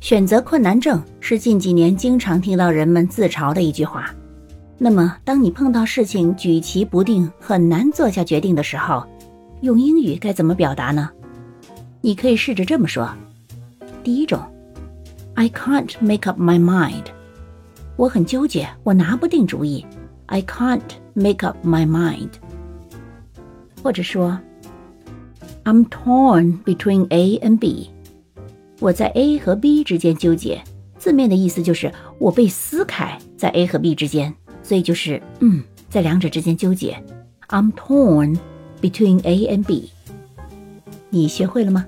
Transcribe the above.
选择困难症是近几年经常听到人们自嘲的一句话。那么，当你碰到事情举棋不定、很难做下决定的时候，用英语该怎么表达呢？你可以试着这么说：第一种，I can't make up my mind。我很纠结，我拿不定主意。I can't make up my mind。或者说，I'm torn between A and B。我在 A 和 B 之间纠结，字面的意思就是我被撕开在 A 和 B 之间，所以就是嗯，在两者之间纠结。I'm torn between A and B。你学会了吗？